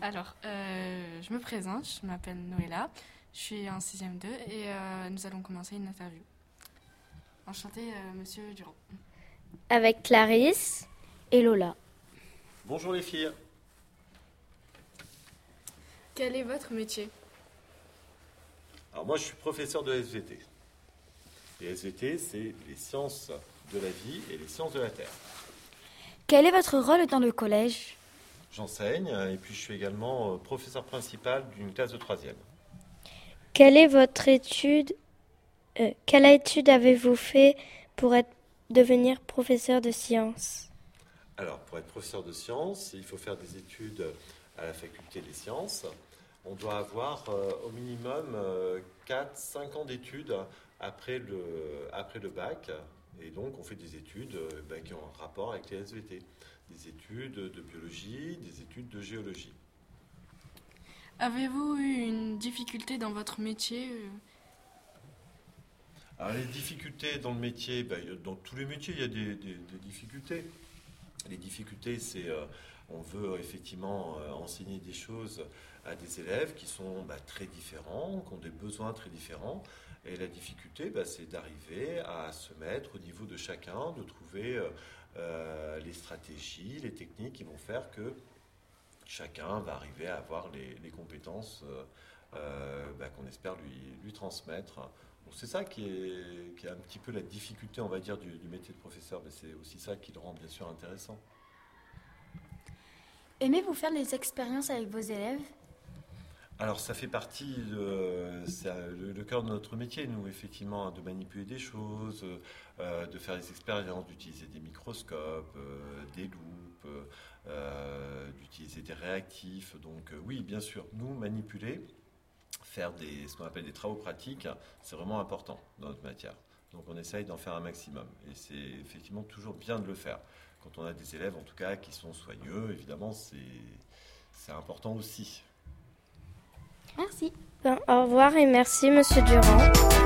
Alors, euh, je me présente, je m'appelle Noëlla, je suis en 6ème 2 et euh, nous allons commencer une interview. Enchanté, euh, monsieur Durand. Avec Clarisse et Lola. Bonjour les filles. Quel est votre métier? Alors moi je suis professeur de SVT. Et SVT c'est les sciences de la vie et les sciences de la Terre. Quel est votre rôle dans le collège? J'enseigne et puis je suis également euh, professeur principal d'une classe de troisième. Quelle est votre étude euh, Quelle étude avez-vous fait pour être, devenir professeur de sciences? Alors pour être professeur de sciences, il faut faire des études à la faculté des sciences. On doit avoir euh, au minimum 4-5 ans d'études après le, après le bac. Et donc on fait des études euh, ben, qui ont un rapport avec les SVT. Des études de biologie, des études de géologie. Avez-vous eu une difficulté dans votre métier euh Alors les difficultés dans le métier, ben, dans tous les métiers il y a des, des- des difficultés. Les difficultés c'est euh, on veut effectivement euh, enseigner des choses à des élèves qui sont bah, très différents, qui ont des besoins très différents. Et la difficulté, bah, c'est d'arriver à se mettre au niveau de chacun, de trouver euh, euh, les stratégies, les techniques qui vont faire que chacun va arriver à avoir les, compétences euh, bah, qu'on espère lui, transmettre. C'est ça qui est, un petit peu la difficulté, on va dire, du métier de professeur, mais c'est aussi ça qui le rend bien sûr intéressant. Aimez-vous faire des expériences avec vos élèves? Alors ça fait partie, de, euh, le, cœur de notre métier, nous, effectivement, de manipuler des choses, euh, de faire des expériences, d'utiliser des microscopes, euh, des loupes, euh, d'utiliser des réactifs. Donc oui, bien sûr, nous, manipuler, faire des, ce qu'on appelle des travaux pratiques, c'est vraiment important dans notre matière. Donc on essaye d'en faire un maximum. Et c'est effectivement toujours bien de le faire. Quand on a des élèves, en tout cas, qui sont soigneux, évidemment, c'est important aussi. Merci. Au revoir et merci Monsieur Durand.